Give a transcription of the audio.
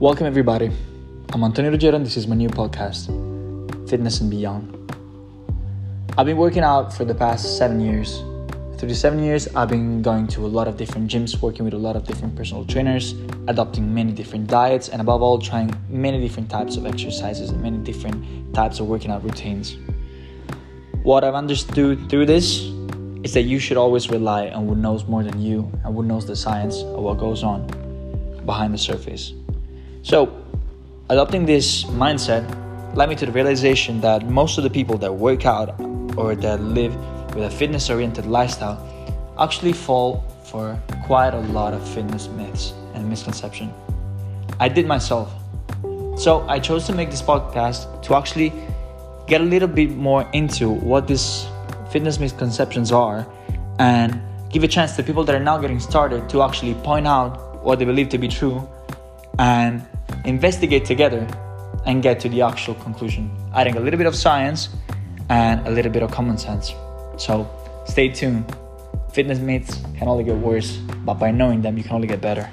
Welcome, everybody. I'm Antonio Ruggiero, and this is my new podcast, Fitness and Beyond. I've been working out for the past seven years. Through the seven years, I've been going to a lot of different gyms, working with a lot of different personal trainers, adopting many different diets, and above all, trying many different types of exercises and many different types of working out routines. What I've understood through this is that you should always rely on who knows more than you and who knows the science of what goes on behind the surface. So, adopting this mindset led me to the realization that most of the people that work out or that live with a fitness oriented lifestyle actually fall for quite a lot of fitness myths and misconception. I did myself. So I chose to make this podcast to actually get a little bit more into what these fitness misconceptions are and give a chance to people that are now getting started to actually point out what they believe to be true and investigate together and get to the actual conclusion, adding a little bit of science and a little bit of common sense. So stay tuned. Fitness myths can only get worse, but by knowing them, you can only get better.